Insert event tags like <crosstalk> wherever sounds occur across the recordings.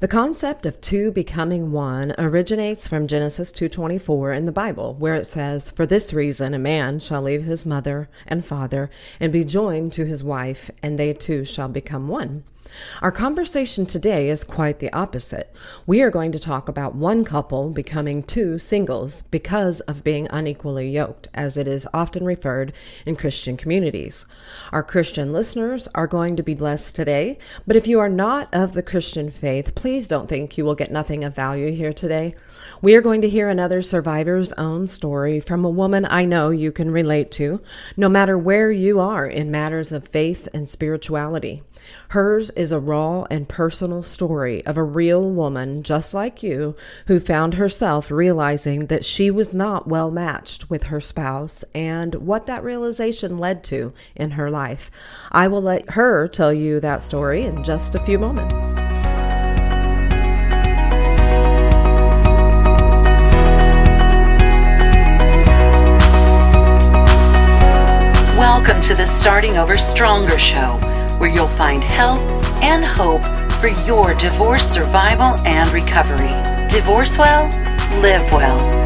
The concept of two becoming one originates from Genesis 2:24 in the Bible, where it says, "For this reason a man shall leave his mother and father and be joined to his wife, and they two shall become one." Our conversation today is quite the opposite. We are going to talk about one couple becoming two singles because of being unequally yoked, as it is often referred in Christian communities. Our Christian listeners are going to be blessed today, but if you are not of the Christian faith, please don't think you will get nothing of value here today. We are going to hear another survivor's own story from a woman I know you can relate to, no matter where you are in matters of faith and spirituality. Hers is a raw and personal story of a real woman just like you who found herself realizing that she was not well matched with her spouse and what that realization led to in her life. I will let her tell you that story in just a few moments. To the Starting Over Stronger show, where you'll find help and hope for your divorce survival and recovery. Divorce well, live well.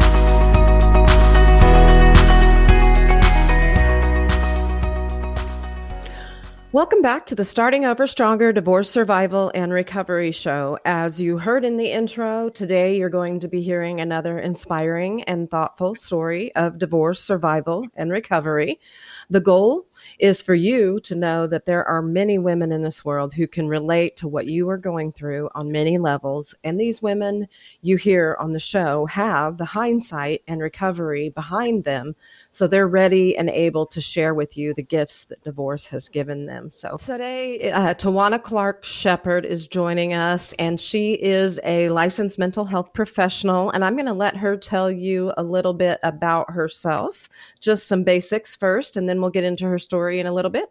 Welcome back to the Starting Over Stronger Divorce Survival and Recovery Show. As you heard in the intro, today you're going to be hearing another inspiring and thoughtful story of divorce survival and recovery. The goal is for you to know that there are many women in this world who can relate to what you are going through on many levels. And these women you hear on the show have the hindsight and recovery behind them. So they're ready and able to share with you the gifts that divorce has given them. So today, uh, Twoana Clark Sheppard is joining us, and she is a licensed mental health professional. And I'm going to let her tell you a little bit about herself, just some basics first, and then we'll get into her story story in a little bit?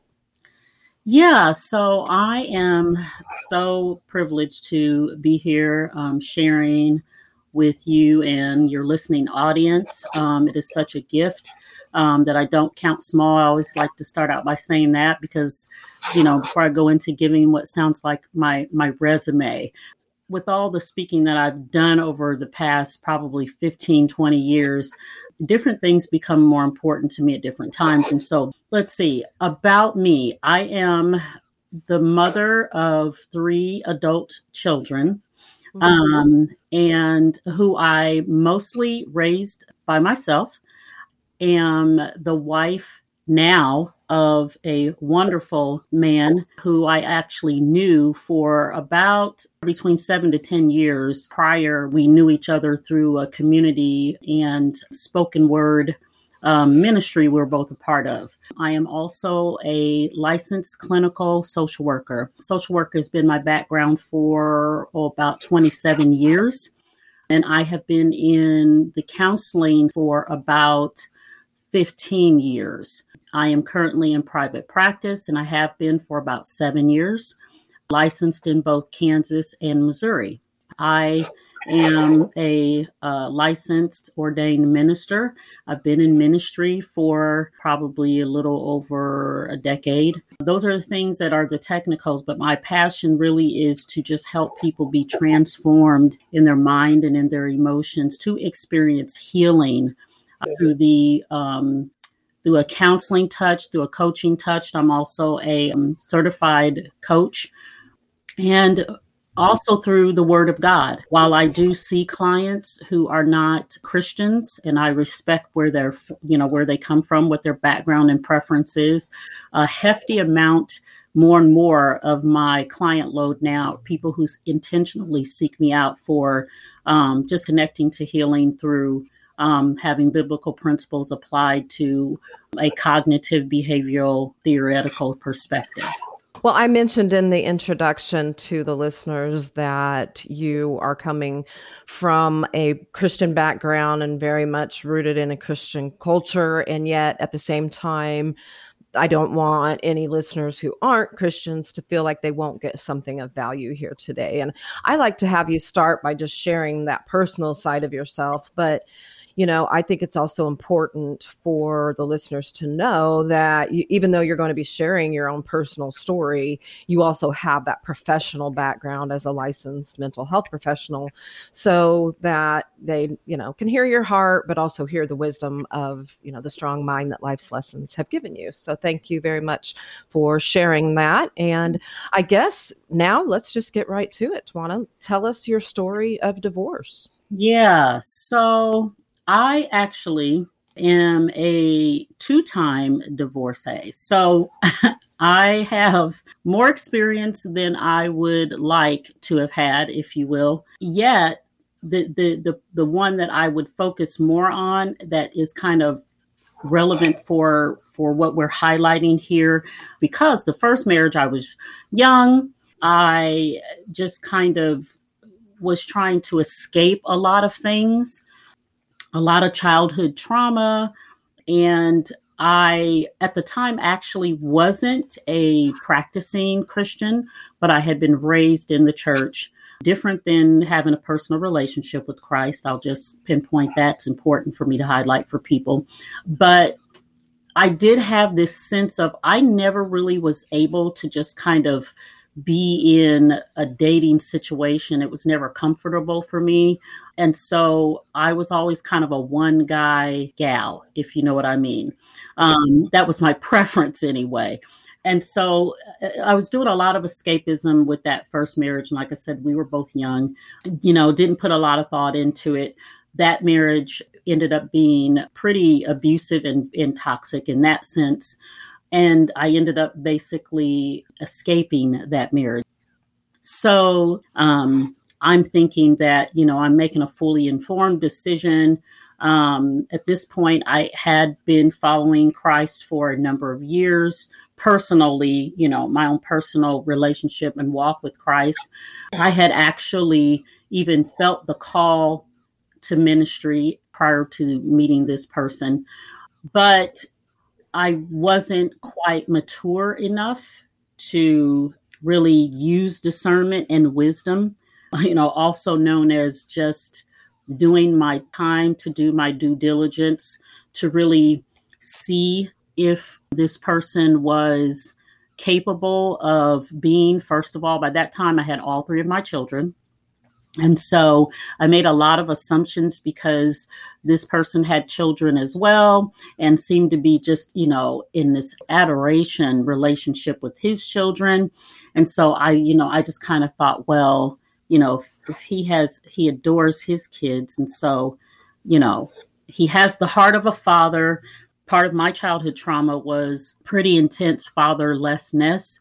Yeah, so I am so privileged to be here um, sharing with you and your listening audience. Um, it is such a gift um, that I don't count small. I always like to start out by saying that because, you know, before I go into giving what sounds like my my resume, with all the speaking that I've done over the past probably 15, 20 years, different things become more important to me at different times. And so let's see about me. I am the mother of three adult children. Mm-hmm. Um, and who I mostly raised by myself, am the wife now of a wonderful man who I actually knew for about between seven to 10 years prior. We knew each other through a community and spoken word um, ministry we're both a part of. I am also a licensed clinical social worker. Social work has been my background for oh, about 27 years. And I have been in the counseling for about 15 years. I am currently in private practice and I have been for about seven years, licensed in both Kansas and Missouri. I am a uh, licensed ordained minister. I've been in ministry for probably a little over a decade. Those are the things that are the technicals, but my passion really is to just help people be transformed in their mind and in their emotions to experience healing through the um, through a counseling touch, through a coaching touch. I'm also a um, certified coach, and also through the Word of God. While I do see clients who are not Christians, and I respect where they're, you know, where they come from, what their background and preference is, a hefty amount more and more of my client load now people who intentionally seek me out for um, just connecting to healing through um, having biblical principles applied to a cognitive behavioral theoretical perspective. Well, I mentioned in the introduction to the listeners that you are coming from a Christian background and very much rooted in a Christian culture. And yet, at the same time, I don't want any listeners who aren't Christians to feel like they won't get something of value here today. And I like to have you start by just sharing that personal side of yourself. But you know, I think it's also important for the listeners to know that you, even though you're going to be sharing your own personal story, you also have that professional background as a licensed mental health professional so that they, you know, can hear your heart, but also hear the wisdom of, you know, the strong mind that life's lessons have given you. So thank you very much for sharing that. And I guess now let's just get right to it. Twoana, tell us your story of divorce. Yeah. So I actually am a two time divorcee. So <laughs> I have more experience than I would like to have had, if you will. Yet, the, the, the, the one that I would focus more on that is kind of relevant for for what we're highlighting here because the first marriage I was young I just kind of was trying to escape a lot of things a lot of childhood trauma. And I, at the time, actually wasn't a practicing Christian, but I had been raised in the church. Different than having a personal relationship with Christ. I'll just pinpoint that's important for me to highlight for people. But I did have this sense of I never really was able to just kind of be in a dating situation. It was never comfortable for me. And so I was always kind of a one guy gal, if you know what I mean. Um, that was my <laughs> preference anyway. And so uh, I was doing a lot of escapism with that first marriage. And like I said, we were both young, you know, didn't put a lot of thought into it. That marriage ended up being pretty abusive and, and toxic in that sense. And I ended up basically escaping that marriage. So um, I'm thinking that, you know, I'm making a fully informed decision. Um, at this point, I had been following Christ for a number of years personally, you know, my own personal relationship and walk with Christ. I had actually even felt the call to ministry prior to meeting this person. But I wasn't quite mature enough to really use discernment and wisdom, <laughs> you know, also known as just doing my time to do my due diligence to really see if this person was capable of being, first of all, by that time I had all three of my children. And so I made a lot of assumptions because this person had children as well and seemed to be just, you know, in this adoration relationship with his children. And so I, you know, I just kind of thought, well, you know, if, if he has, he adores his kids. And so, you know, he has the heart of a father. Part of my childhood trauma was pretty intense fatherlessness.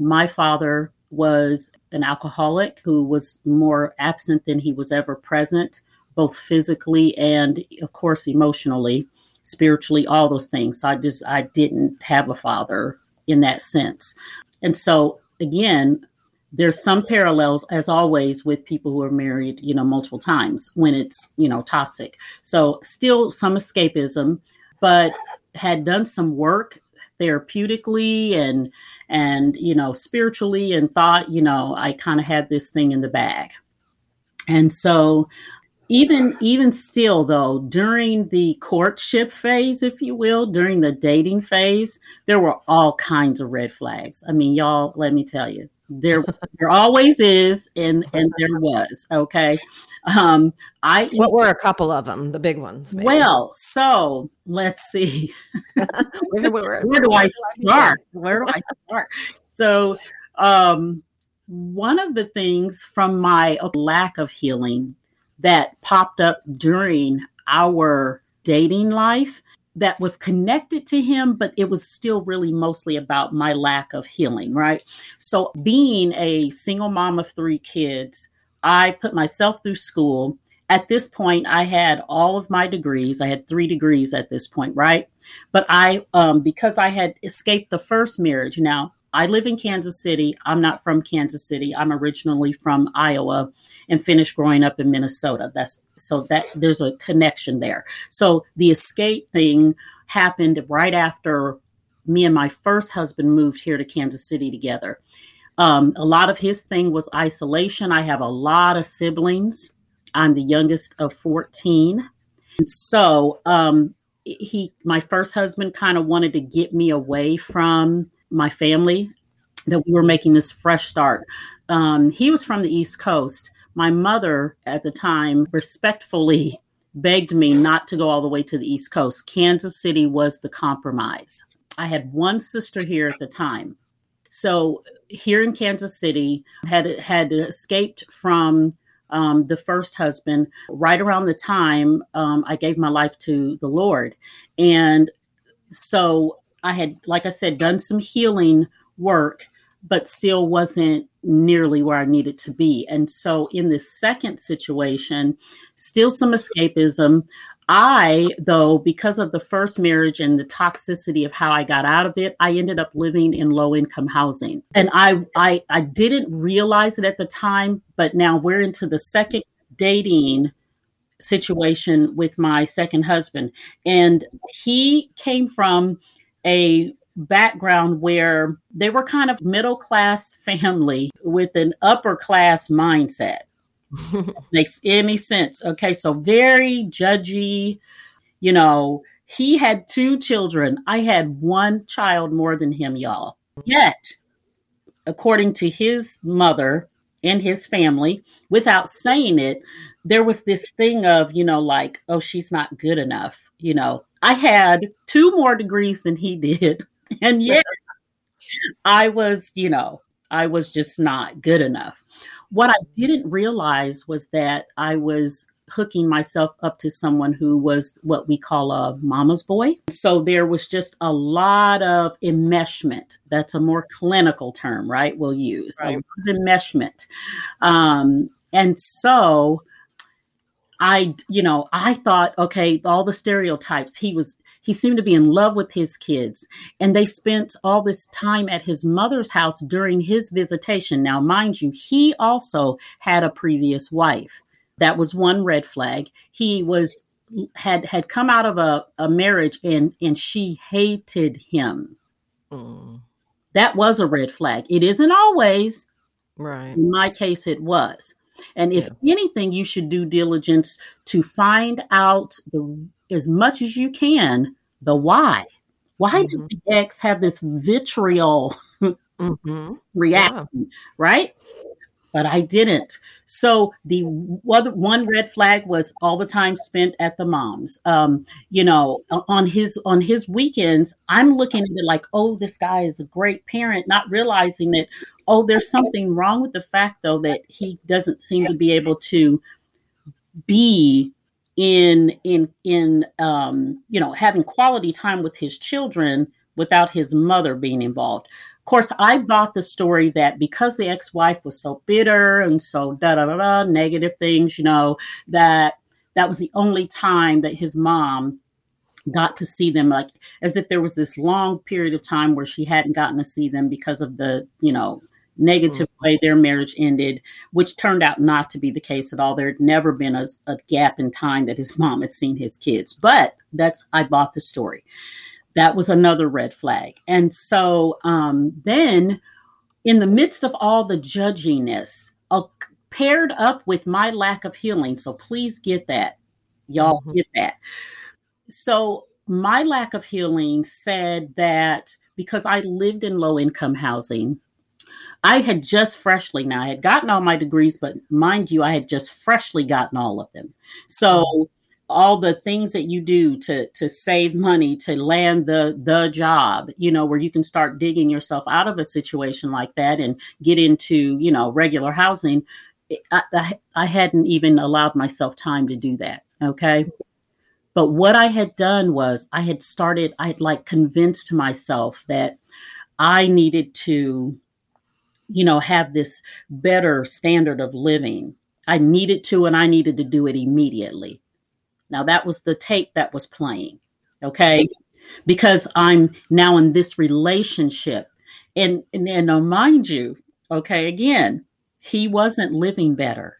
My father was an alcoholic who was more absent than he was ever present, both physically and, of course, emotionally, spiritually, all those things. So I just, I didn't have a father in that sense. And so, again, there's some parallels as always with people who are married you know multiple times when it's you know toxic so still some escapism but had done some work therapeutically and and you know spiritually and thought you know i kind of had this thing in the bag. And so even even still though during the courtship phase if you will during the dating phase there were all kinds of red flags. I mean y'all let me tell you there there always is and and there was okay? Um i what were a couple of them the big ones maybe? well so let's see. <laughs> Where, where, where, do i <laughs> start? Where do i start? So um one of the things from my lack of healing that popped up during our dating life that was connected to him, but it was still really mostly about my lack of healing, right? So, being a single mom of three kids, I put myself through school. At this point, I had all of my degrees. I had three degrees at this point, right? But I, um, because I had escaped the first marriage, now I live in Kansas City. I'm not from Kansas City. I'm originally from Iowa and finished growing up in Minnesota. That's so that there's a connection there. So the escape thing happened right after me and my first husband moved here to Kansas City together. Um, a lot of his thing was isolation. I have a lot of siblings. I'm the youngest of 14. And So, um, he, my first husband, kind of wanted to get me away from my family. That we were making this fresh start. Um, he was from the East Coast. My mother at the time respectfully <laughs> begged me not to go all the way to the East Coast. Kansas City was the compromise. I had one sister here at the time. So here in Kansas City, had had escaped from um, the first husband right around the time um, I gave my life to the Lord, and so I had, like I said, done some healing work, but still wasn't nearly where I needed to be. And so in this second situation, still some escapism. I, though, because of the first marriage and the toxicity of how I got out of it, I ended up living in low income housing. And I, I, I didn't realize it at the time, but now we're into the second dating situation with my second husband. And he came from a background where they were kind of middle class family with an upper class mindset. <laughs> Makes any sense. Okay, so very judgy, you know, he had two children. I had one child more than him, y'all. Yet, according to his mother and his family, without saying it, there was this thing of, you know, like, oh, she's not good enough. You know, I had two more degrees than he did. <laughs> And yet I was, you know, I was just not good enough. What I didn't realize was that I was hooking myself up to someone who was what we call a mama's boy. So there was just a lot of enmeshment. That's a more clinical term, right? We'll use right. enmeshment. Um, and so I, you know, I thought, okay, all the stereotypes. He was, he seemed to be in love with his kids. And they spent all this time at his mother's house during his visitation. Now, mind you, he also had a previous wife. That was one red flag. He was, had, had come out of a, a marriage and, and she hated him. Mm. That was a red flag. It isn't always. Right. In my case, it was. And if yeah. anything, you should do diligence to find out the as much as you can the why. Why mm-hmm. does the ex have this vitriol <laughs> mm-hmm. reaction, yeah. right? But I didn't. So the one red flag was all the time spent at the mom's. Um, you know, on his on his weekends, I'm looking at it like, oh, this guy is a great parent, not realizing that, oh, there's something wrong with the fact though that he doesn't seem to be able to be in in in um, you know having quality time with his children without his mother being involved course, I bought the story that because the ex wife was so bitter and so da da da da negative things, you know, that that was the only time that his mom got to see them, like as if there was this long period of time where she hadn't gotten to see them because of the, you know, negative mm-hmm. way their marriage ended, which turned out not to be the case at all. There had never been a, a gap in time that his mom had seen his kids, but that's I bought the story that was another red flag. And so um, then, in the midst of all the judginess, uh, paired up with my lack of healing, so please get that, y'all mm-hmm. get that. So, my lack of healing said that because I lived in low income housing, I had just freshly now I had gotten all my degrees, but mind you, I had just freshly gotten all of them. So all the things that you do to to save money to land the the job you know where you can start digging yourself out of a situation like that and get into you know regular housing I, I, I hadn't even allowed myself time to do that okay? But what i had done was i had started i had like convinced myself that i needed to you know have this better standard of living. I needed to and i needed to do it immediately now, that was the tape that was playing. Okay. Because I'm now in this relationship. And, and, and mind you, okay, again, he wasn't living better.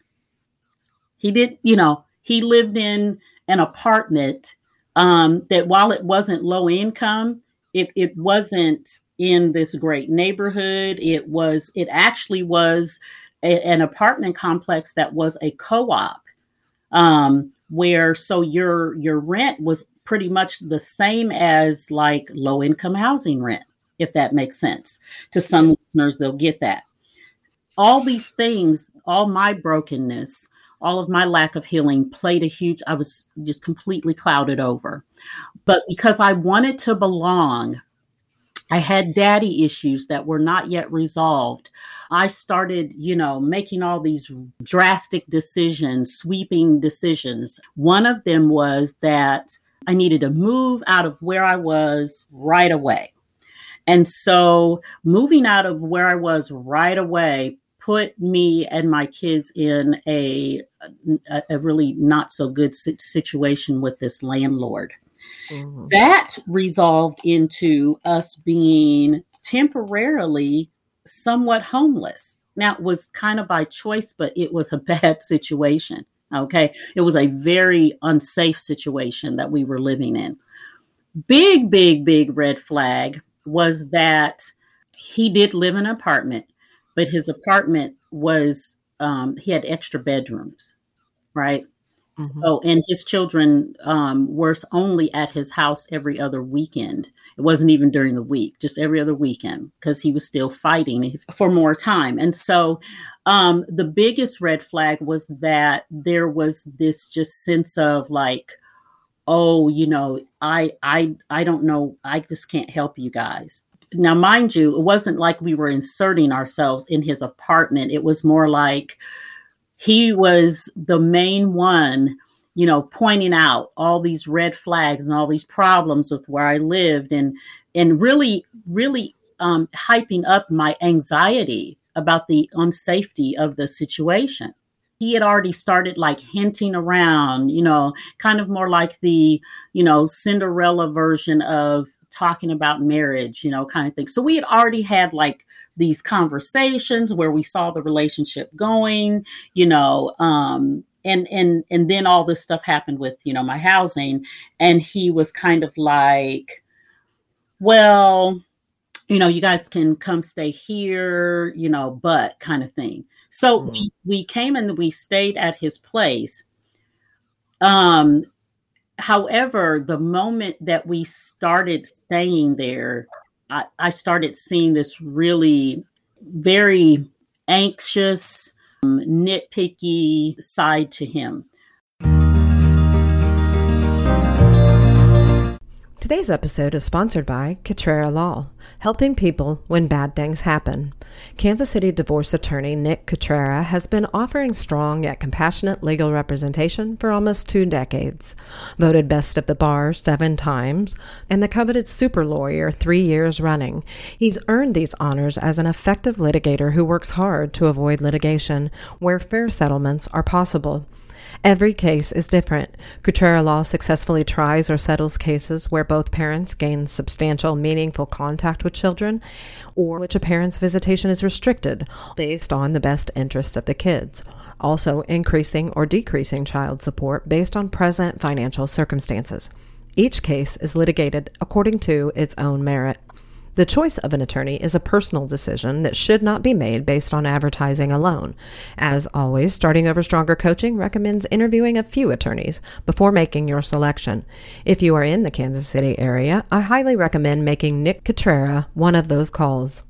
He did, you know, he lived in an apartment um, that while it wasn't low income, it, it wasn't in this great neighborhood. It was, it actually was a, an apartment complex that was a co op um, where so your your rent was pretty much the same as like low income housing rent, if that makes sense. To some listeners, they'll get that. All these things, all my brokenness, all of my lack of healing played a huge, I was just completely clouded over. But because I wanted to belong, I had daddy issues that were not yet resolved. I started, you know, making all these drastic decisions, sweeping decisions. One of them was that I needed to move out of where I was right away. And so moving out of where I was right away put me and my kids in a, a, a really not so good situation with this landlord. Mm-hmm. That resolved into us being temporarily somewhat homeless. Now, it was kind of by choice, but it was a <laughs> bad situation. Okay. It was a very unsafe situation that we were living in. Big, big, big red flag was that he did live in an apartment, but his apartment was, um, he had extra bedrooms, right? Mm-hmm. So, and his children um, were only at his house every other weekend. It wasn't even during the week, just every other weekend, because he was still fighting for more time. And so, um, the biggest red flag was that there was this just sense of like, oh, you know, I, I, I don't know, I just can't help you guys. Now, mind you, it wasn't like we were inserting ourselves in his apartment. It was more like, he was the main one you know pointing out all these red flags and all these problems with where i lived and and really really um, hyping up my anxiety about the unsafety of the situation. He had already started like hinting around you know kind of more like the you know cinderella version of talking about marriage you know kind of thing. So we had already had like these conversations where we saw the relationship going, you know, um, and and and then all this stuff happened with you know my housing, and he was kind of like, well, you know, you guys can come stay here, you know, but kind of thing. So mm-hmm. we, we came and we stayed at his place. Um, however, the moment that we started staying there, I, I started seeing this really very anxious, um, nitpicky side to him. Today's episode is sponsored by Cutrera Law, helping people when bad things happen. Kansas City divorce attorney Nick Cutrera has been offering strong yet compassionate legal representation for almost two decades. Voted best of the bar seven times and the coveted super lawyer three years running, he's earned these honors as an effective litigator who works hard to avoid litigation where fair settlements are possible. Every case is different. Cutrera law successfully tries or settles cases where both parents gain substantial, meaningful contact with children, or which a parent's visitation is restricted based on the best interest of the kids. Also, increasing or decreasing child support based on present financial circumstances. Each case is litigated according to its own merit. The choice of an attorney is a personal decision that should not be made based on advertising alone. As always, Starting Over Stronger Coaching recommends interviewing a few attorneys before making your selection. If you are in the Kansas City area, I highly recommend making Nick Cutrera one of those calls.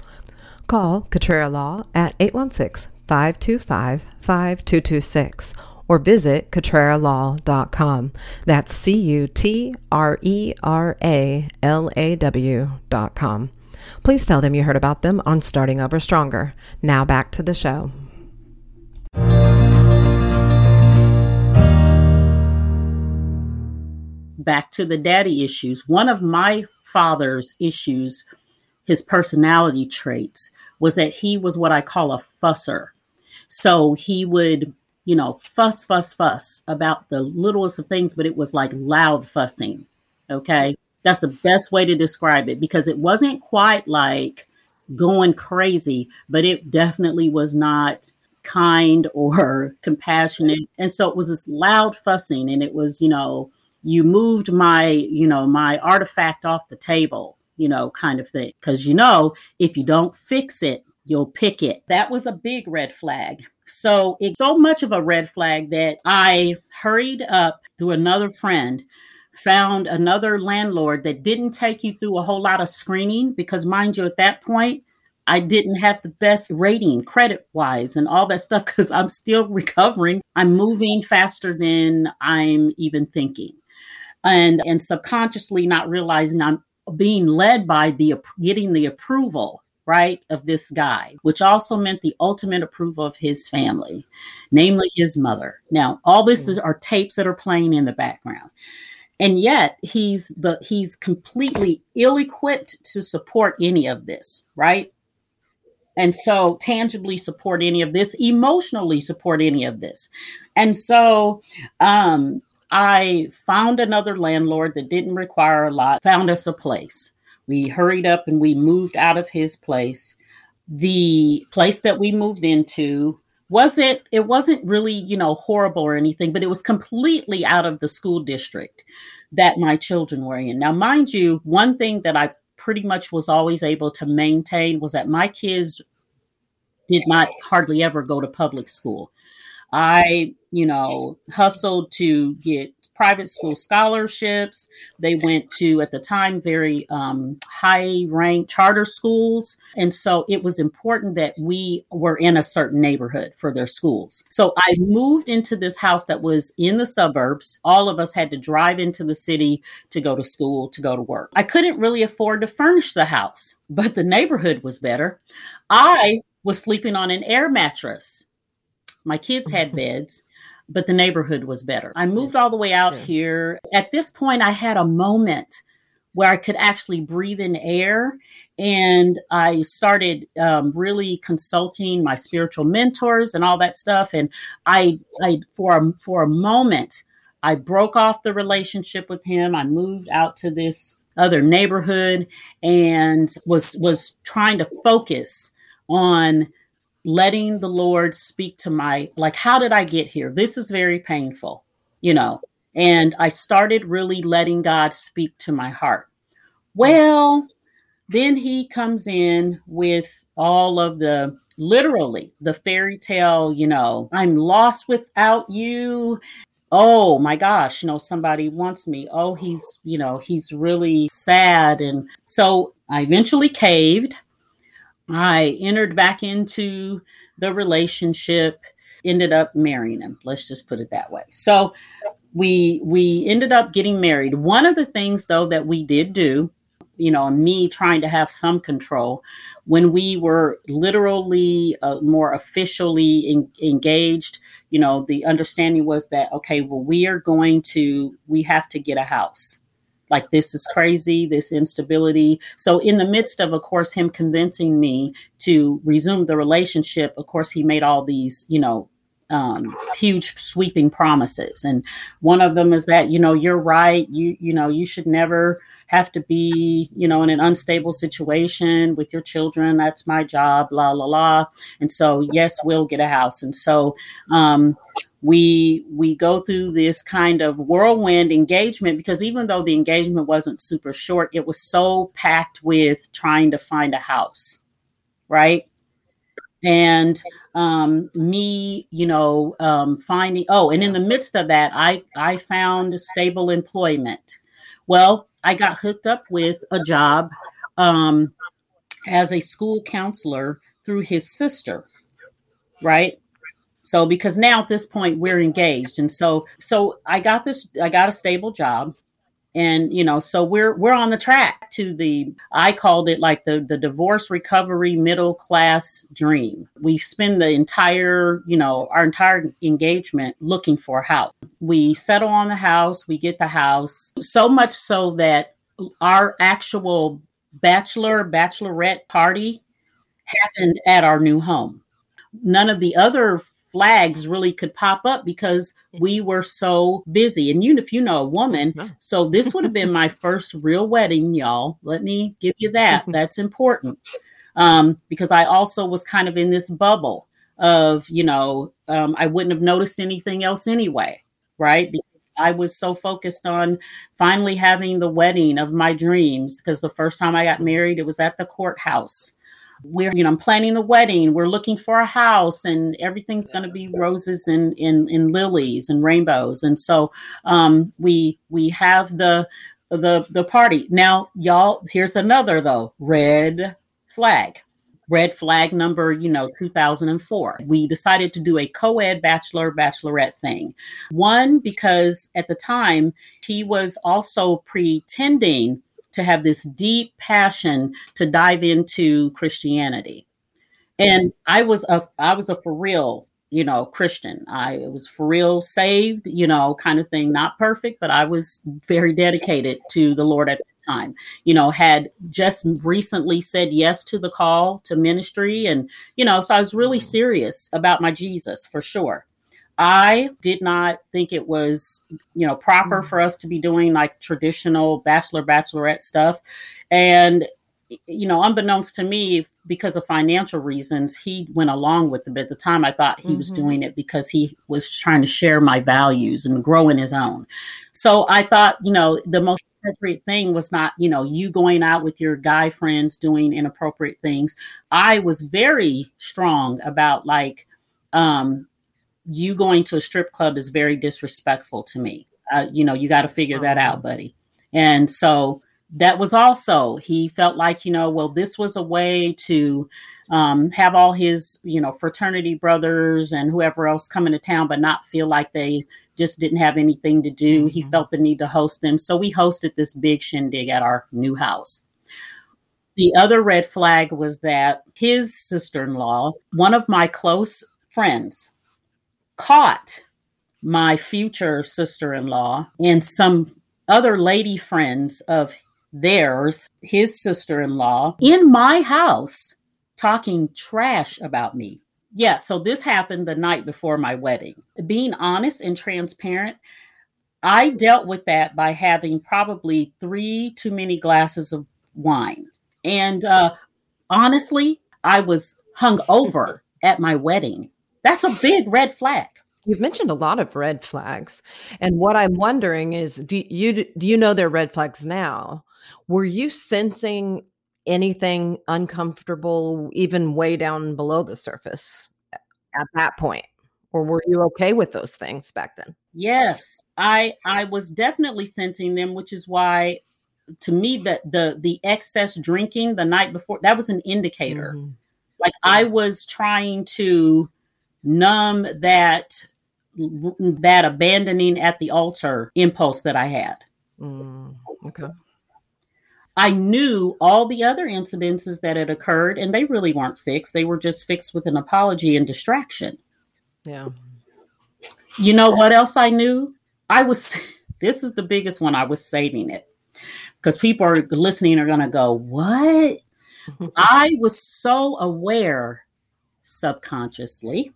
Call Cutrera Law at 816 525 5226 or visit CutreraLaw.com. That's C U T R E R A L A W.com. Please tell them you heard about them on Starting Over Stronger. Now back to the show. Back to the daddy issues. One of my father's issues, his personality traits, was that he was what I call a fusser. So he would, you know, fuss, fuss, fuss about the littlest of things, but it was like loud fussing. Okay. That's the best way to describe it because it wasn't quite like going crazy, but it definitely was not kind <laughs> or compassionate. And so it was this loud fussing and it was, you know, you moved my, you know, my artifact off the table, you know, kind of thing. Cause you know, if you don't fix it, you'll pick it. That was a big red flag. So it's so much of a red flag that I hurried up to another friend, found another landlord that didn't take you through a whole lot of screening because, mind you, at that point, I didn't have the best rating credit wise and all that stuff <laughs> because I'm still recovering. I'm moving faster than I'm even thinking. And, and subconsciously not realizing I'm being led by the getting the approval right, of this guy, which also meant the ultimate approval of his family, namely his mother. Now, all this mm. is are tapes that are playing in the background. And yet he's the he's completely ill-equipped to support any of this, right? And so tangibly support any of this, emotionally support any of this. And so um I found another landlord that didn't require a lot, found us a place we hurried up and we moved out of his place. The place that we moved into wasn't it wasn't really, you know, horrible or anything, but it was completely out of the school district that my children were in. Now, mind you, one thing that I pretty much was always able to maintain was that my kids did not hardly ever go to public school. I, you know, hustled to get private school scholarships. They went to, at the time, very um, high ranked charter schools. And so it was important that we were in a certain neighborhood for their schools. So I moved into this house that was in the suburbs. All of us had to drive into the city to go to school, to go to work. I couldn't really afford to furnish the house, but the neighborhood was better. I was sleeping on an air mattress. My kids had <laughs> beds but the neighborhood was better. I moved all the way out yeah. here. At this point, I had a moment where I could actually breathe in air. And I started um, really consulting my spiritual mentors and all that stuff. And I, I for a, for a moment, I broke off the relationship with him. I moved out to this other neighborhood and was was trying to focus on letting the Lord speak to my, like, how did I get here? This is very painful, you know. And I started really letting God speak to my heart. Well, then he comes in with all of the literally the fairy tale, you know, I'm lost without you. Oh my gosh, you know, somebody wants me. Oh, he's, you know, he's really sad. And so I eventually caved I entered back into the relationship, ended up marrying him. Let's just put it that way. So we we ended up getting married. One of the things though that we did do, you know, me trying to have some control when we were literally uh, more officially in, engaged, you know, the understanding was that okay, well we are going to we have to get a house like this is crazy this instability. So in the midst of of course him convincing me to resume the relationship of course he made all these you know um, huge sweeping promises. And one of them is that you know you're right. You you know you should never have to be you know in an unstable situation with your children. That's my job la la la and so yes we'll get a house. And so um, we we go through this kind of whirlwind engagement because even though the engagement wasn't super short it was so packed with trying to find a house right? And um, me you know um, finding oh and in the midst of that i i found stable employment. Well i got hooked up with a job um, as a school counselor through his sister right so because now at this point we're engaged, and so so I got this, I got a stable job, and you know so we're we're on the track to the i called it like the the divorce recovery middle class dream. We spend the entire you know our entire engagement looking for a house we settle on the house we get the house. So much so that our actual bachelor bachelorette party happened at our new home. None of the other flags really could pop up because we were so busy. And you, if you know a woman, so this would have been my <laughs> first real wedding, y'all. Let me give you that. <laughs> That's important um, because I also was kind of in this bubble of, you know, um, I wouldn't have noticed anything else anyway, right? Because I was so focused on finally having the wedding of my dreams. Because the first time I got married, it was at the courthouse. We're you know i'm planning the wedding we're looking for a house and everything's going to be roses and, and, and lilies and rainbows. And so um, we we have the the the party. Now y'all here's another though red flag. Red flag number you know 2004 we decided to do a co-ed bachelor bachelorette thing. One because at the time he was also pretending to have this deep passion to dive into Christianity. And I was a I was a for real, you know, Christian. I was for real saved, you know, kind of thing, not perfect, but I was very dedicated to the Lord at the time. You know, had just recently said yes to the call to ministry and, you know, so I was really mm-hmm. serious about my Jesus for sure. I did not think it was, you know, proper mm. for us to be doing like traditional bachelor bachelorette stuff. And you know, unbeknownst to me, because of financial reasons, he went along with it. But at the time, I thought he mm-hmm. was doing it because he was trying to share my values and grow in his own. So I thought, you know, the most appropriate thing was not, you know, you going out with your guy friends doing inappropriate things. I was very strong about like, um, you going to a strip club is very disrespectful to me. Uh, you know, you got to figure that out, buddy. And so that was also, he felt like, you know, well, this was a way to um, have all his, you know, fraternity brothers and whoever else come into town, but not feel like they just didn't have anything to do. Mm-hmm. He felt the need to host them. So we hosted this big shindig at our new house. The other red flag was that his sister in law, one of my close friends, caught my future sister in law and some other lady friends of theirs, his sister in law, in my house talking trash about me. Yeah, so this happened the night before my wedding. Being honest and transparent, I dealt with that by having probably three too many glasses of wine. And uh, honestly, I was hung over at my wedding that's a big red flag. You've mentioned a lot of red flags. And what I'm wondering is do you do you know they're red flags now? Were you sensing anything uncomfortable even way down below the surface at that point? Or were you okay with those things back then? Yes. I I was definitely sensing them, which is why to me that the the excess drinking the night before that was an indicator. Mm-hmm. Like I was trying to numb that that abandoning at the altar impulse that I had. Mm, okay. I knew all the other incidences that had occurred, and they really weren't fixed. They were just fixed with an apology and distraction. Yeah. You know what else I knew? I was, <laughs> this is the biggest one. I was saving it because people are listening are going to go, What? <laughs> I was so aware subconsciously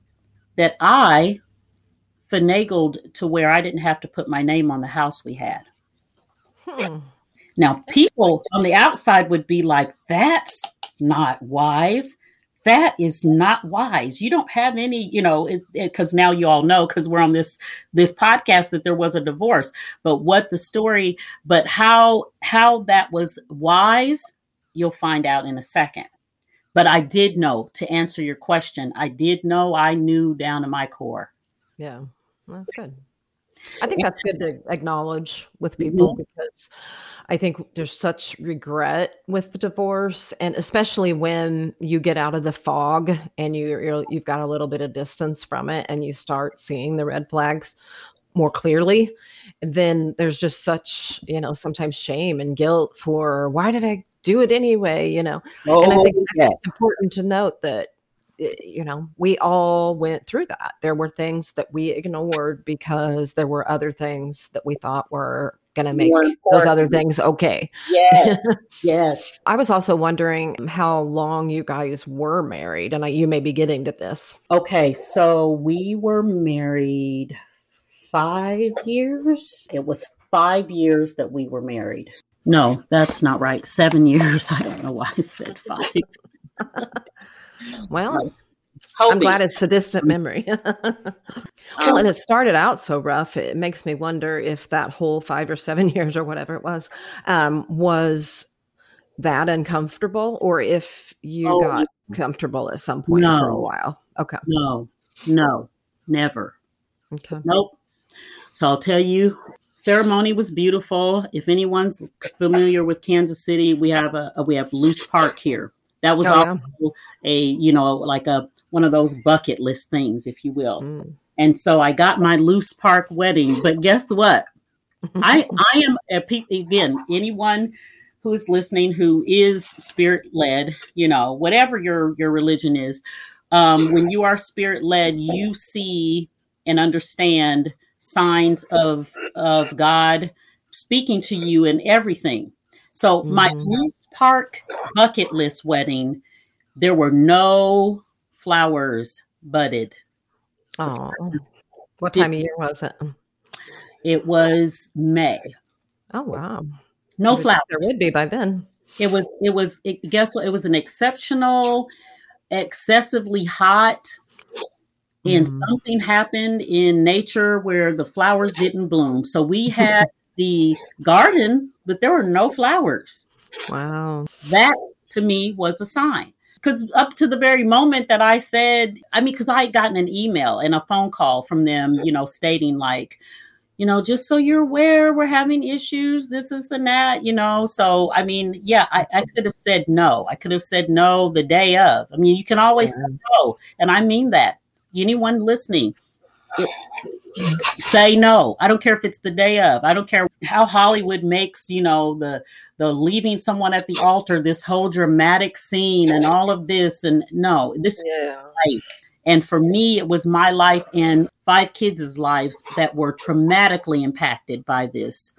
that I finagled to where I didn't have to put my name on the house we had. Hmm. Now, people on the outside would be like, that's not wise. That is not wise. You don't have any, you know, because now you all know because we're on this this podcast that there was a divorce. But what the story, but how how that was wise, you'll find out in a second. But I did know to answer your question, I did know I knew down to my core. Yeah, that's good. I think that's good to acknowledge with people mm-hmm. because I think there's such regret with the divorce, and especially when you get out of the fog and you you've got a little bit of distance from it, and you start seeing the red flags more clearly. Then there's just such you know sometimes shame and guilt for why did I do it anyway, you know. Oh, and I oh, think yes. it's important to note that you know, we all went through that. There were things that we ignored because there were other things that we thought were going to make those other things okay. Yes. <laughs> yes. I was also wondering how long you guys were married, and I, you may be getting to this. Okay. So we were married five years. It was five years that we were married. No, that's not right. Seven years. <laughs> I don't know why I said five. <laughs> well, I'm glad it's a distant memory. <laughs> well, and it started out so rough. It makes me wonder if that whole five or seven years or whatever it was um, was that uncomfortable or if you Oh, got comfortable at some point for a while. Okay. No, no, never. Okay. Nope. So I'll tell you, ceremony was beautiful. If anyone's familiar with Kansas City, we have a, we have Loose Park here. That was Oh, yeah. a you know like a one of those bucket list things, if you will. Mm. And so I got my Loose Park wedding. But guess what? I <laughs> I am a pe- again anyone who's listening who is spirit led, you know, whatever your your religion is, um, when you are spirit led, you see and understand signs of of God speaking to you and everything. So my. Mm-hmm. Moose Park bucket list wedding, there were no flowers budded. Oh. What time of year was it? It was May. Oh wow. No flowers. There would be by then. It was it was it, guess what? It was an exceptional, excessively hot, and Mm. something happened in nature where the flowers didn't bloom. So we had the garden, but there were no flowers. Wow. That to me was a sign. Because up to the very moment that I said, I mean, because I had gotten an email and a phone call from them, you know, stating like, you know, just so you're aware, we're having issues, this is and that, you know. So, I mean, yeah, I, I could have said no. I could have said no the day of. I mean, you can always say no. And I mean that. Anyone listening, it, say no. I don't care if it's the day of. I don't care how Hollywood makes, you know, the the leaving someone at the altar, this whole dramatic scene and all of this. And no, this Yeah. life. And for me, it was my life and five kids' lives that were traumatically impacted by this.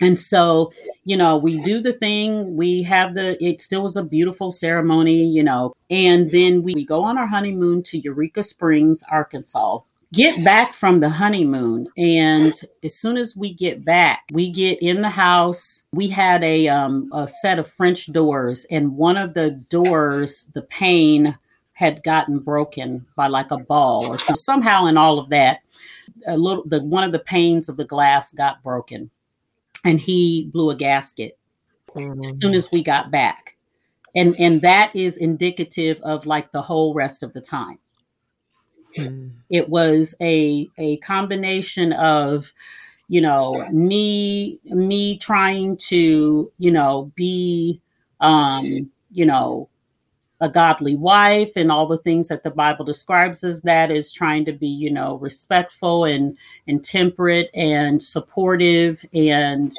And so, you know, we do the thing, we have the, it still was a beautiful ceremony, you know, and then we go on our honeymoon to Eureka Springs, Arkansas. Get back from the honeymoon, and as soon as we get back, we get in the house. We had a um, a set of French doors, and one of the doors, the pane had gotten broken by like a ball or so somehow in all of that a little the one of the panes of the glass got broken and he blew a gasket Mm. as soon as we got back and and that is indicative of like the whole rest of the time Mm. it was a a combination of you know me me trying to you know be um you know a godly wife and all the things that the bible describes as that is trying to be you know respectful and and temperate and supportive. And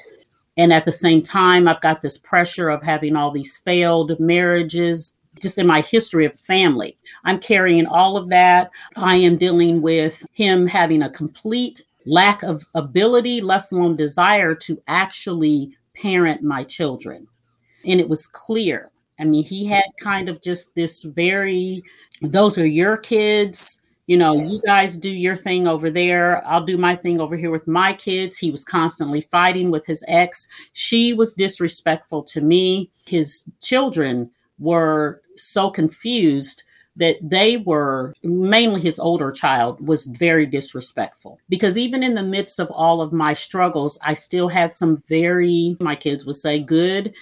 and at the same time i've got this pressure of having all these failed marriages just in my history of family. I'm carrying all of that. I am dealing with him having a complete lack of ability less alone desire to actually parent my children. And it was clear I mean, he had kind of just this very, those are your kids. You know, you guys do your thing over there. I'll do my thing over here with my kids. He was constantly fighting with his ex. She was disrespectful to me. His children were so confused that they were mainly his older child was very disrespectful. Because even in the midst of all of my struggles i still had some very my kids would say good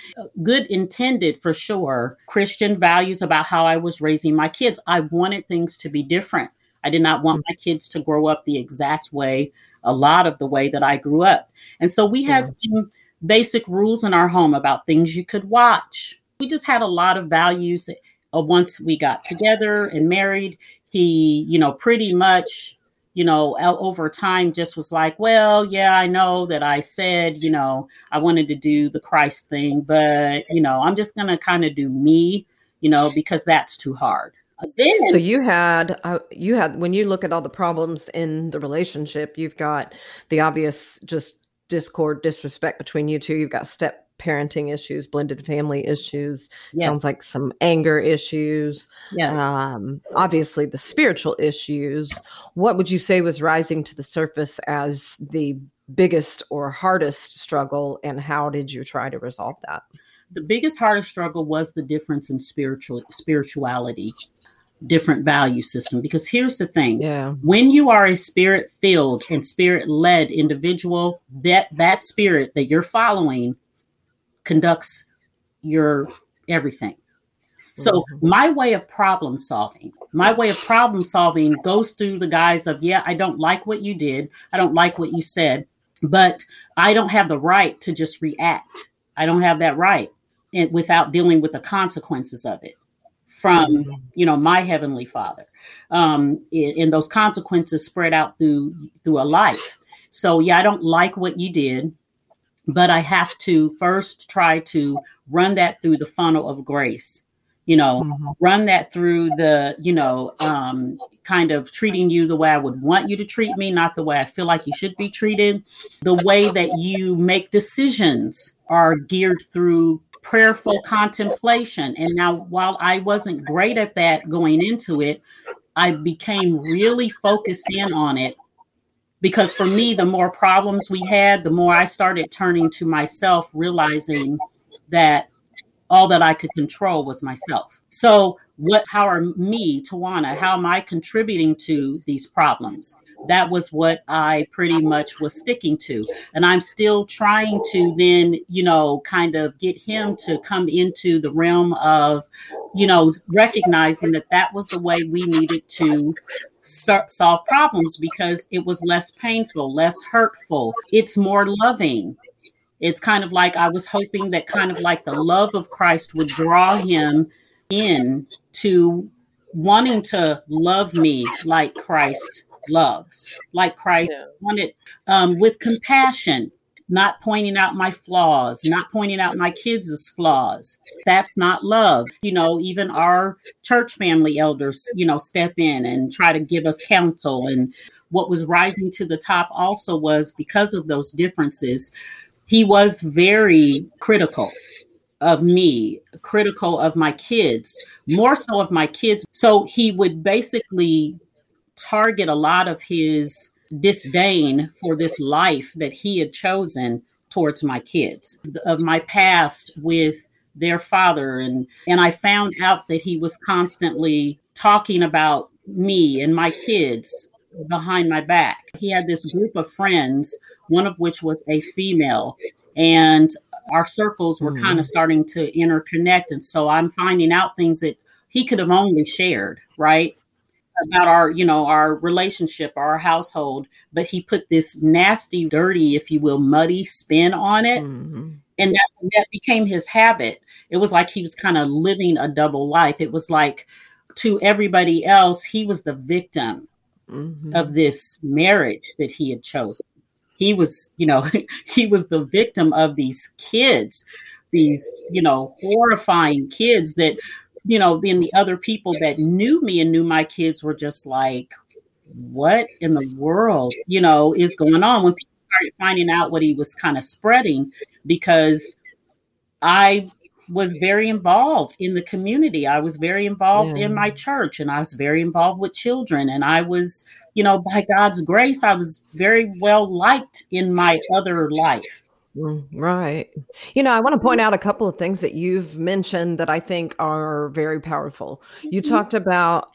good intended for sure christian values about how i was raising my kids. I wanted things to be different. I did not want my kids to grow up the exact way a lot of the way that i grew up. And so we had some basic rules in our home about things you could watch. We just had a lot of values uh, once we got together and married, he, you know, pretty much, you know, over time just was like, well, yeah, I know that I said, you know, I wanted to do the Christ thing, but, you know, I'm just going to kind of do me, you know, because that's too hard. Uh, Then, So you had uh, you had when you look at all the problems in the relationship, you've got the obvious just discord, disrespect between you two. You've got step parenting issues, blended family issues. yes, Sounds like some anger issues. yes. Um, obviously the spiritual issues. What would you say was rising to the surface as the biggest or hardest struggle, and how did you try to resolve that? the biggest hardest struggle was the difference in spiritual spirituality different value system because here's the thing Yeah. when you are a spirit filled and spirit led individual that that spirit that you're following conducts you're everything. So mm-hmm. my way of problem solving, my way of problem solving goes through the guise of, yeah, I don't like what you did. I don't like what you said, but I don't have the right to just react. I don't have that right and without dealing with the consequences of it from mm-hmm. you know my heavenly father um and those consequences spread out through through a life so yeah i don't like what you did but i have to first try to run that through the funnel of grace you know mm-hmm. run that through the you know um, kind of treating you the way i would want you to treat me not the way i feel like you should be treated the way that you make decisions are geared through prayerful contemplation and now while i wasn't great at that going into it i became really focused in on it because for me the more problems we had the more i started turning to myself realizing that all that I could control was myself. So, what, how are me, Twoana, how am I contributing to these problems? That was what I pretty much was sticking to. And I'm still trying to then, you know, kind of get him to come into the realm of, you know, recognizing that that was the way we needed to solve problems because it was less painful, less hurtful, it's more loving. It's kind of like I was hoping that kind of like the love of Christ would draw him in to wanting to love me like Christ loves, like Christ yeah. wanted um, with compassion, not pointing out my flaws, not pointing out my kids' flaws. That's not love. You know, even our church family elders, you know, step in and try to give us counsel. And what was rising to the top also was because of those differences, he was very critical of me, critical of my kids, more so of my kids. So he would basically target a lot of his disdain for this life that he had chosen towards my kids, of my past with their father and and I found out that he was constantly talking about me and my kids behind my back. He had this group of friends, one of which was a female, and our circles were mm. kind of starting to interconnect. And so I'm finding out things that he could have only shared, right? About our, you know, our relationship, our household, but he put this nasty, dirty, if you will, muddy spin on it. Mm-hmm. And that, that became his habit. It was like he was kind of living a double life. It was like to everybody else, he was the victim mm-hmm. of this marriage that he had chosen. He was, you know, <laughs> he was the victim of these kids, these, you know, horrifying kids that, you know, then the other people that knew me and knew my kids were just like, what in the world, you know, is going on when people started finding out what he was kind of spreading because I was very involved in the community. I was very involved yeah. in my church and I was very involved with children. And I was, you know, by God's grace, I was very well liked in my other life. Mm, right. You know, I want to point out a couple of things that you've mentioned that I think are very powerful. You mm-hmm. talked about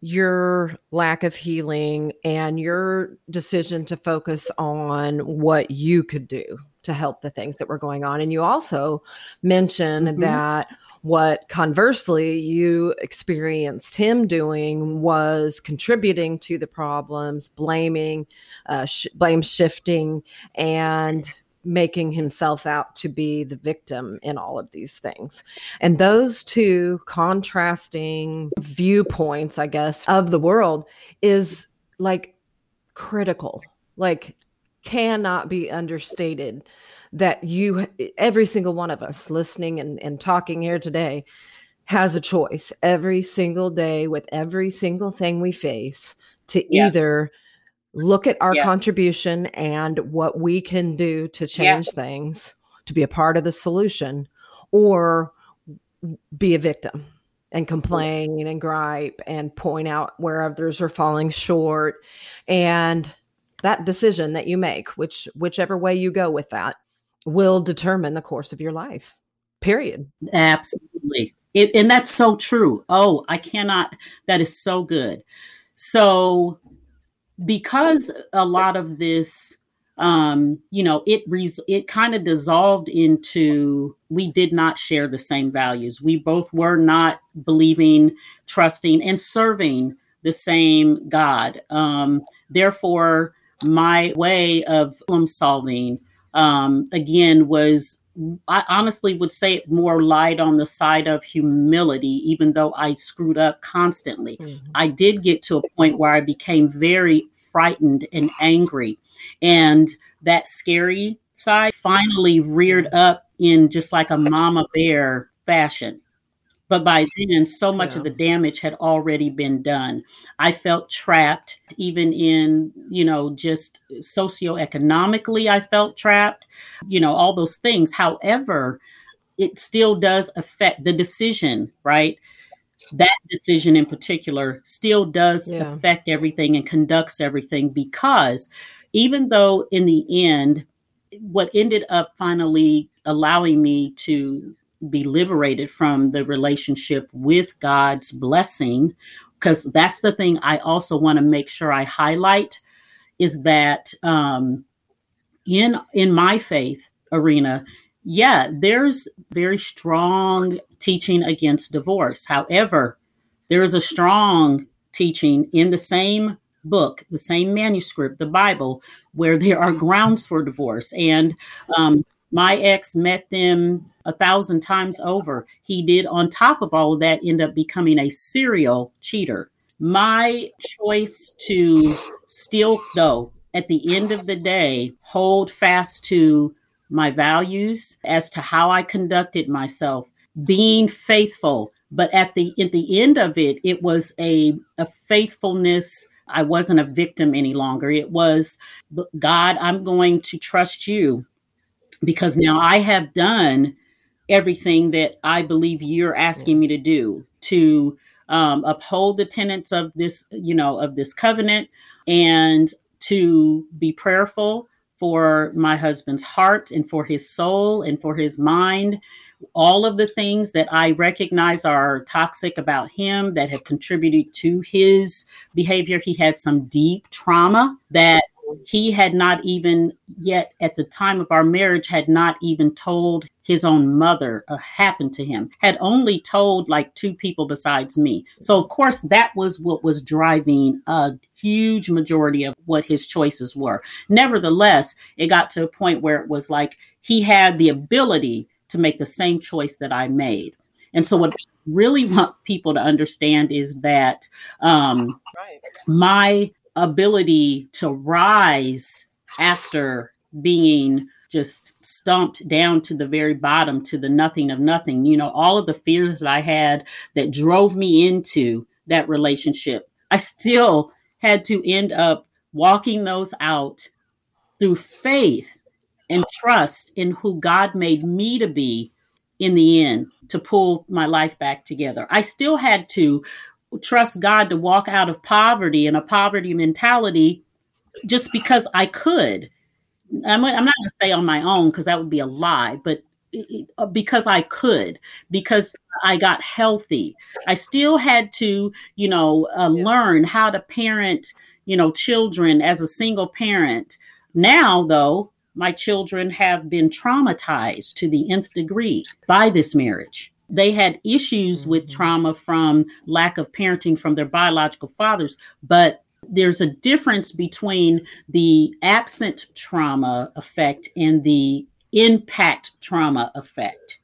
your lack of healing and your decision to focus on what you could do to help the things that were going on. And you also mentioned mm-hmm. that what conversely you experienced him doing was contributing to the problems, blaming, uh, sh- blame shifting, and making himself out to be the victim in all of these things. And those two contrasting viewpoints, I guess, of the world is like critical, like cannot be understated that you, every single one of us listening and, and talking here today, has a choice every single day with every single thing we face to yeah. either look at our yeah. contribution and what we can do to change yeah. things to be a part of the solution or be a victim and mm. complain and gripe and point out where others are falling short and that decision that you make which whichever way you go with that will determine the course of your life period. Absolutely. It, and that's so true. Oh i cannot that is so good. So because a lot of this um, you know, it res- it kind of dissolved into we did not share the same values. We both were not believing, trusting, and serving the same God. Um, therefore, my way of problem solving um, again was I honestly would say it more lied on the side of humility, even though I screwed up constantly. Mm-hmm. I did get to a point where I became very frightened and angry. And that scary side finally reared up in just like a mama bear fashion. But by then, so much yeah. of the damage had already been done. I felt trapped, even in, you know, just socioeconomically, I felt trapped, you know, all those things. However, it still does affect the decision, right? That decision in particular still does yeah. affect everything and conducts everything because even though in the end, what ended up finally allowing me to be liberated from the relationship with God's blessing, because that's the thing I also want to make sure I highlight is that um, in in my faith arena, yeah, there's very strong teaching against divorce. However, there is a strong teaching in the same book, the same manuscript, the Bible, where there are grounds for divorce. And um, my ex met them a thousand times over. He did, on top of all of that, end up becoming a serial cheater. My choice to still, though, at the end of the day, hold fast to my values as to how I conducted myself, being faithful. But at the at the end of it, it was a, a faithfulness. I wasn't a victim any longer. It was God, I'm going to trust you because now I have done everything that I believe you're asking me to do to um, uphold the tenets of this, you know, of this covenant and to be prayerful for my husband's heart and for his soul and for his mind. All of the things that I recognize are toxic about him that have contributed to his behavior. He had some deep trauma that he had not even yet at the time of our marriage had not even told his own mother uh, happened to him had only told like two people besides me. So of course that was what was driving a huge majority of what his choices were. Nevertheless it got to a point where it was like he had the ability to make the same choice that i made. And so what I really <laughs> want people to understand is that um, right. my ability to rise after being just stumped down to the very bottom to the nothing of nothing. You know all of the fears that i had that drove me into that relationship i still had to end up walking those out through faith and trust in who god made me to be in the end to pull my life back together. I still had to trust God to walk out of poverty and a poverty mentality just because I could. I'm, I'm not going to say on my own because that would be a lie, but uh, because I could, because I got healthy. I still had to, you know, uh, learn how to parent, you know, children as a single parent. Now, though, my children have been traumatized to the nth degree by this marriage. They had issues with mm-hmm. trauma from lack of parenting from their biological fathers, but there's a difference between the absent trauma effect and the impact trauma effect.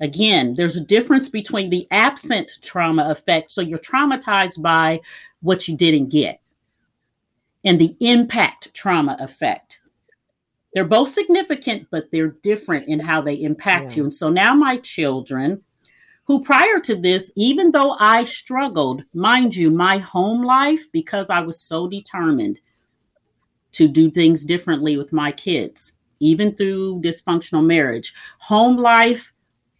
Again, there's a difference between the absent trauma effect, so you're traumatized by what you didn't get, and the impact trauma effect. They're both significant, but they're different in how they impact yeah. you. And so now my children, who prior to this, even though I struggled, mind you, my home life, because I was so determined to do things differently with my kids, even through dysfunctional marriage, home life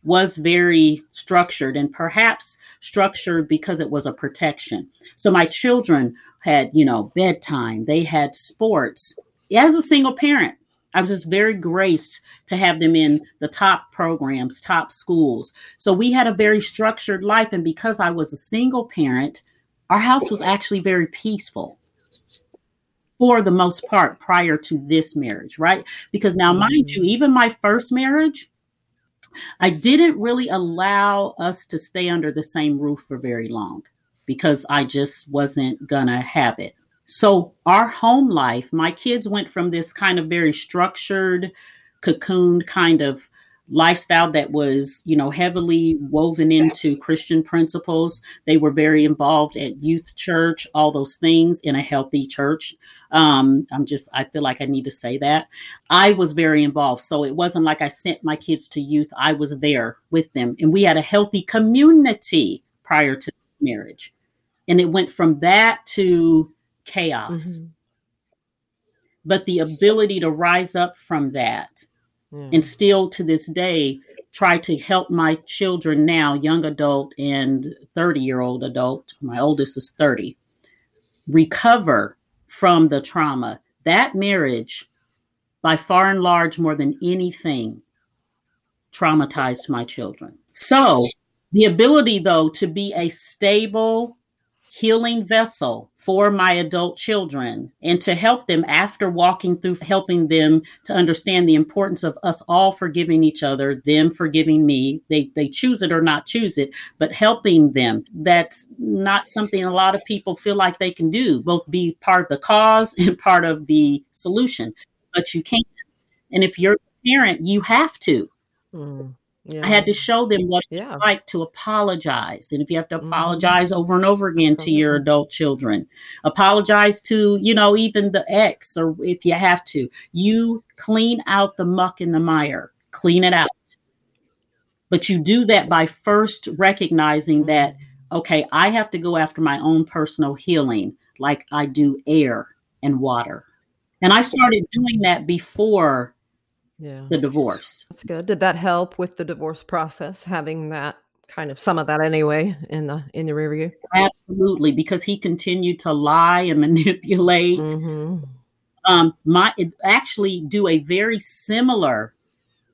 was very structured and perhaps structured because it was a protection. So my children had, you know, bedtime, they had sports. As a single parent, I was just very graced to have them in the top programs, top schools. So we had a very structured life. And because I was a single parent, our house was actually very peaceful for the most part prior to this marriage, right? Because now, mind you, Mm-hmm. even my first marriage, I didn't really allow us to stay under the same roof for very long because I just wasn't gonna have it. So, our home life, my kids went from this kind of very structured, cocooned kind of lifestyle that was, you know, heavily woven into Christian principles. They were very involved at youth church, all those things in a healthy church. Um, I'm just, I feel like I need to say that. I was very involved. So it wasn't like I sent my kids to youth, I was there with them. And we had a healthy community prior to marriage. And it went from that to chaos. Mhm. But the ability to rise up from that Yeah. and still to this day try to help my children now young adult and 30 year old adult my oldest is 30 recover from the trauma that marriage by far and large more than anything traumatized my children so the ability though to be a stable healing vessel for my adult children and to help them after walking through helping them to understand the importance of us all forgiving each other them forgiving me they they choose it or not choose it but helping them. That's not something a lot of people feel like they can do both be part of the cause <laughs> and part of the solution but you can't. And if you're a parent you have to. Mm. Yeah. i had to show them what Yeah. like to apologize. And if you have to Mhm. apologize over and over again to your adult children, apologize to, you know, even the ex, or if you have to, you clean out the muck in the mire, clean it out. But you do that by first recognizing that, okay, I have to go after my own personal healing like I do air and water. And I started doing that before Yeah. the divorce. That's good. Did that help with the divorce process? Having that kind of some of that anyway in the in the rear view. Absolutely, because he continued to lie and <laughs> manipulate. hmm Um, my actually do a very similar,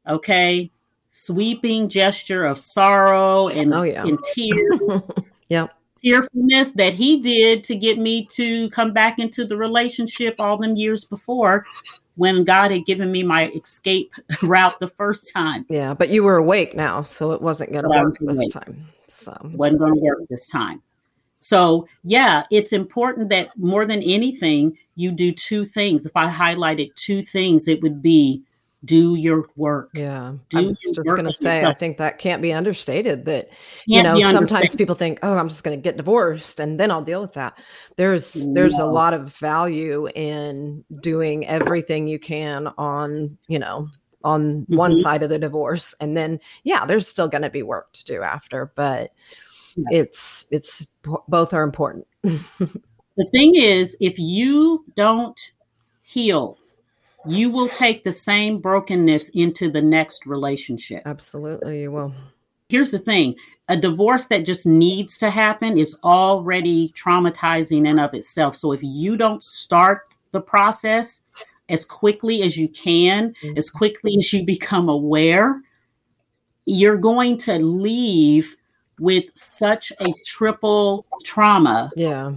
okay, sweeping gesture of sorrow and, Oh, yeah. and tears, <laughs> Yep. tearfulness that he did to get me to come back into the relationship all them years before, when God had given me my escape route the first time. <laughs> Yeah, but you were awake now, so it wasn't going to work this awake. time. So wasn't going to work this time. So, yeah, it's important that more than anything, you do two things. If I highlighted two things, it would be do your work. yeah, Do I was just going to say, I think that can't be understated. That you know, sometimes people think, "Oh, I'm just going to get divorced and then I'll deal with that." There's there's a lot of value in doing everything you can on you know on one Mhm. side of the divorce, and then yeah, there's still going to be work to do after, but Yes. it's it's both are important. <laughs> the thing is, if you don't heal, you will take the same brokenness into the next relationship. Absolutely, you will. Here's the thing a divorce that just needs to happen is already traumatizing in of itself. So if you don't start the process as quickly as you can, mm-hmm. as quickly as you become aware, you're going to leave with such a triple trauma. Yeah,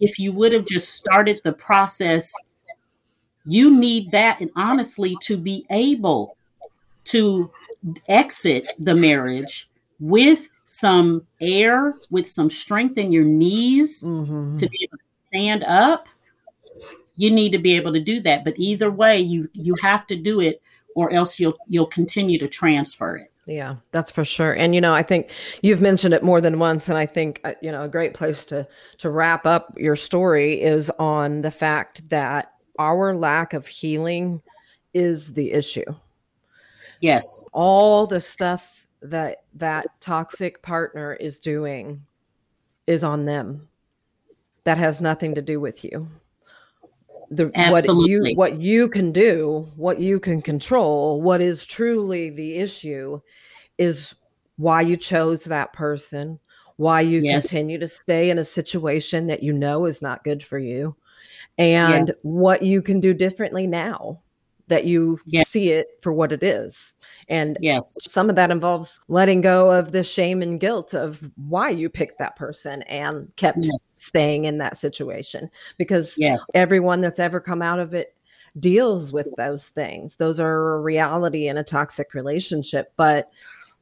If you would have just started the process, you need that, and honestly, to be able to exit the marriage with some air, with some strength in your knees hmm to be able to stand up, you need to be able to do that. But either way, you you have to do it, or else you'll you'll continue to transfer it. Yeah, that's for sure. And you know, I think you've mentioned it more than once, and I think uh, you know a great place to to wrap up your story is on the fact that our lack of healing is the issue. Yes, All the stuff that that toxic partner is doing is on them. That has nothing to do with you. The what you what you can do, what you can control, what is truly the issue is why you chose that person, why you Yes. continue to stay in a situation that you know is not good for you, and what you can do differently now. that you yes. see it for what it is. And yes, some of that involves letting go of the shame and guilt of why you picked that person and kept yes. staying in that situation. Because yes. everyone that's ever come out of it deals with those things. Those are a reality in a toxic relationship. But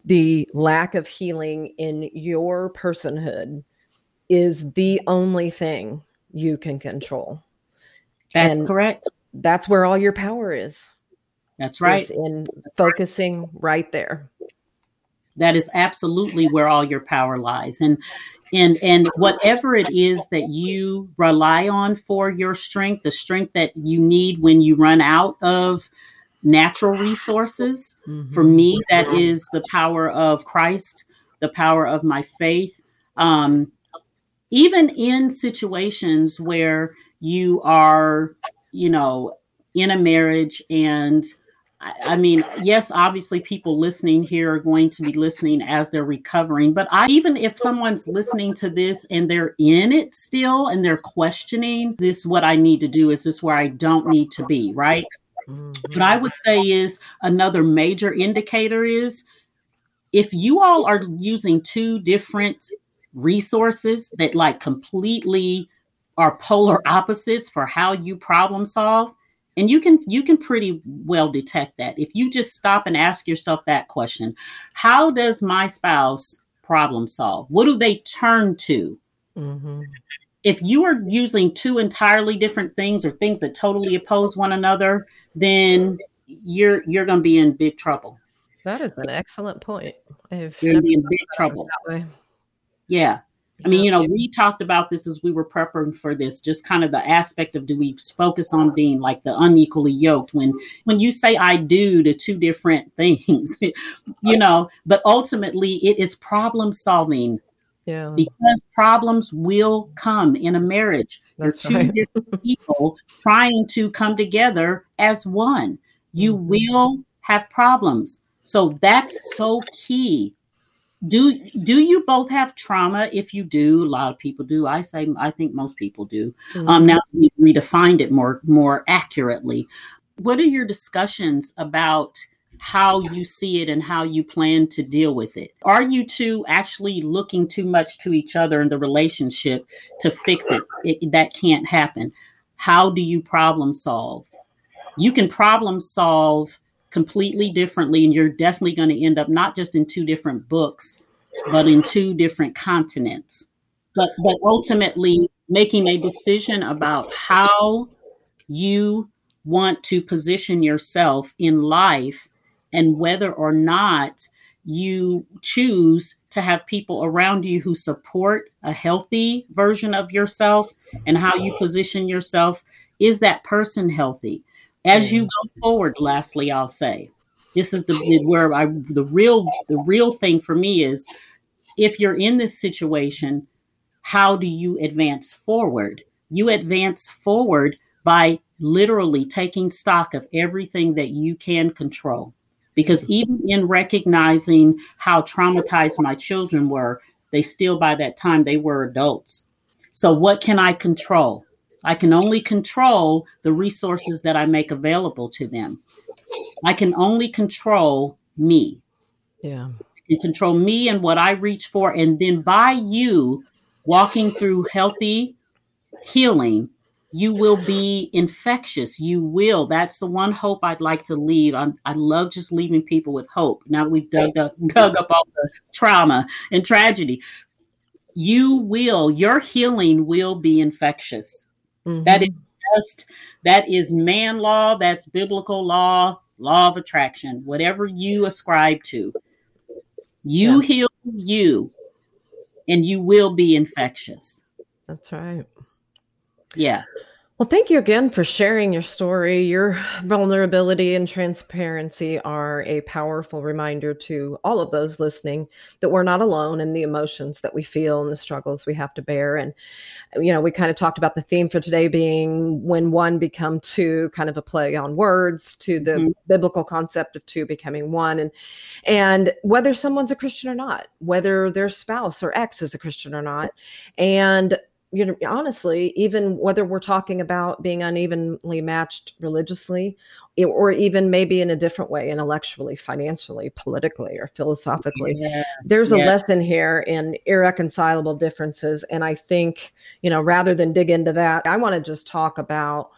the lack of healing in your personhood is the only thing you can control. That's and correct. That's where all your power is. That's right. In focusing right there. That is absolutely where all your power lies. And and and whatever it is that you rely on for your strength, the strength that you need when you run out of natural resources. Mm-hmm. For me, that is the power of Christ, the power of my faith. Um, even in situations where you are, you know, in a marriage and I mean, yes, obviously people listening here are going to be listening as they're recovering, but I, even if someone's listening to this and they're in it still and they're questioning this, what I need to do, is this where I don't need to be, right? Mm-hmm. What I would say is another major indicator is if you all are using two different resources that like completely are polar opposites for how you problem solve. And you can you can pretty well detect that. If you just stop and ask yourself that question how does my spouse problem solve? What do they turn to? Mm-hmm. if you are using two entirely different things or things that totally oppose one another then you're you're going to be in big trouble. That is an excellent point. I've you're going to be in big <laughs> trouble yeah I mean, you know, we talked about this as we were preparing for this, just kind of the aspect of do we focus on being like the unequally yoked when when you say I do to two different <laughs> things, you know, but ultimately it is problem solving. Yeah. Because problems will come in a marriage. That's two right. different <laughs> people trying to come together as one. You mm-hmm. will have problems. So that's so key do do you both have trauma? If you do a lot of people do. I say i think most people do. Mm-hmm. um now we redefined it more more accurately. What are your discussions about how you see it and how you plan to deal with it? Are you two actually looking too much to each other in the relationship to fix it, it that can't happen. How do you problem solve? You can problem solve completely differently and you're definitely going to end up not just in two different books but in two different continents. But but ultimately making a decision about how you want to position yourself in life and whether or not you choose to have people around you who support a healthy version of yourself and how you position yourself is that person healthy as you mm. go forward, lastly, I'll say this is the where I the real the real thing for me is if you're in this situation, how do you advance forward? You advance forward by literally taking stock of everything that you can control. Because even in recognizing how traumatized my children were, they still by that time they were adults. So what can I control? I can only control the resources that I make available to them. I can only control me. Yeah. And control me and what I reach for. And then by you walking through healthy healing, you will be infectious. You will. That's the one hope I'd like to leave. I'm, i love just leaving people with hope. Now we've dug up, <laughs> dug up all the trauma and tragedy. You will, your healing will be infectious. Mm-hmm. That is just that is man law, that's biblical law, law of attraction, whatever you ascribe to. You yeah. heal you and you will be infectious. That's right. Yeah. Well, thank you again for sharing your story. Your vulnerability and transparency are a powerful reminder to all of those listening that we're not alone in the emotions that we feel and the struggles we have to bear. And, you know, we kind of talked about the theme for today being when one become two, kind of a play on words to the mm-hmm. biblical concept of two becoming one. And, and whether someone's a Christian or not, whether their spouse or ex is a Christian or not. And you know, honestly, even whether we're talking about being unevenly matched religiously, or even maybe in a different way, intellectually, financially, politically, or philosophically, yeah. there's a yeah. lesson here in irreconcilable differences. And I think, you know, rather than dig into that, I want to just talk about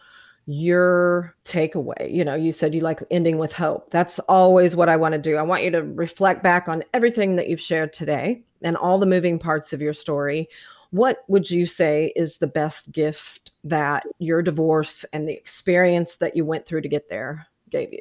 your takeaway. You know, you said you like ending with hope. That's always what I want to do. I want you to reflect back on everything that you've shared today and all the moving parts of your story what would you say is the best gift that your divorce and the experience that you went through to get there gave you?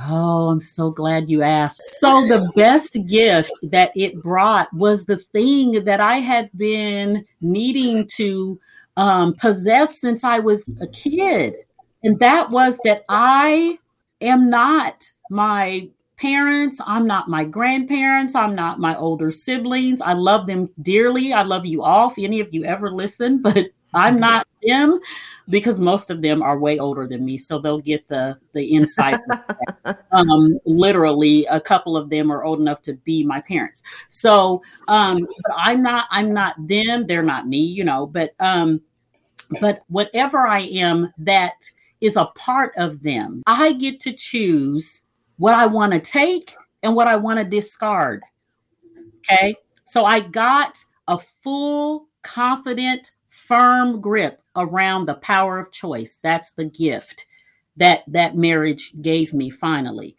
Oh, I'm so glad you asked. So, the best gift that it brought was the thing that I had been needing to um, possess since I was a kid. And that was that I am not my parents. I'm not my grandparents. I'm not my older siblings. I love them dearly. I love you all. If any of you ever listen, <laughs> but I'm not them because most of them are way older than me, so they'll get the the insight. <laughs> um, literally, a couple of them are old enough to be my parents. So, um, but I'm not. I'm not them. They're not me. You know. But um, but whatever I am, that is a part of them. I get to choose what I want to take and what I want to discard. Okay. So I got a full, confident, firm grip around the power of choice. That's the gift that that marriage gave me finally.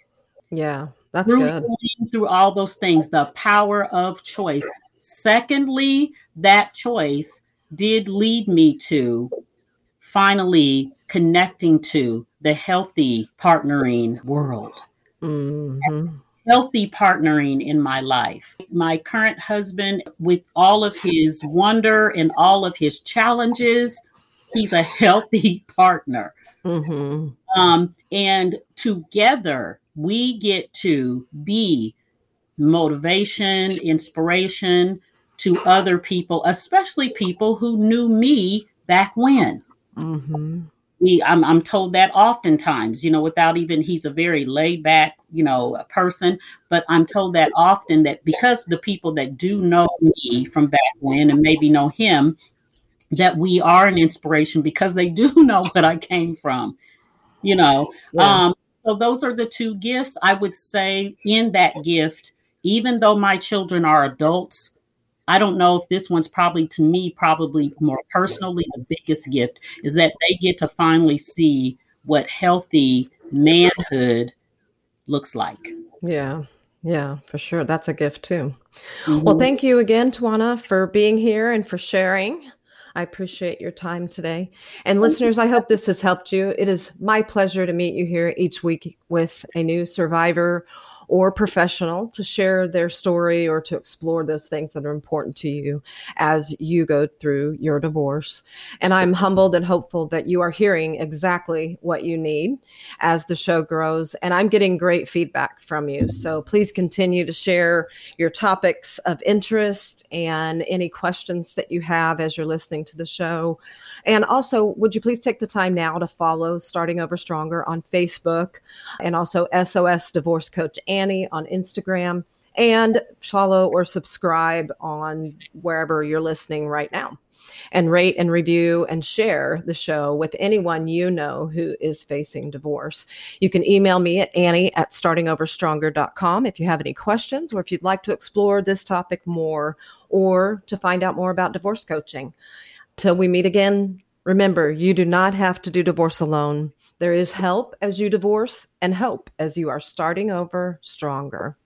Yeah, that's through, good. Through all those things, the power of choice. Secondly, that choice did lead me to finally connecting to the healthy partnering world. Mm-hmm. Healthy partnering in my life. My current husband, with all of his wonder and all of his challenges, he's a healthy <laughs> partner. Mm-hmm. Um, and together, we get to be motivation, inspiration to other people, especially people who knew me back when. Mm-hmm we I'm, I'm told that oftentimes you know without even he's a very laid back you know person but i'm told that often that because the people that do know me from back when and maybe know him that we are an inspiration because they do <laughs> know what i came from you know yeah. um so those are the two gifts i would say in that gift even though my children are adults I don't know if this one's probably to me, probably more personally, the biggest gift is that they get to finally see what healthy manhood looks like. Yeah. Yeah, for sure. That's a gift too. Mm-hmm. Well, thank you again, Twoana, for being here and for sharing. I appreciate your time today. And listeners, I hope this has helped you. It is my pleasure to meet you here each week with a new survivor or professional to share their story or to explore those things that are important to you as you go through your divorce. And I'm humbled and hopeful that you are hearing exactly what you need as the show grows. And I'm getting great feedback from you. So please continue to share your topics of interest and any questions that you have as you're listening to the show. And also, would you please take the time now to follow Starting Over Stronger on Facebook and also SOS Divorce Coach Annie on Instagram and follow or subscribe on wherever you're listening right now. And rate and review and share the show with anyone you know who is facing divorce. You can email me at Annie at startingoverstronger.com if you have any questions or if you'd like to explore this topic more or to find out more about divorce coaching. Till we meet again, remember you do not have to do divorce alone. There is help as you divorce and hope as you are starting over stronger.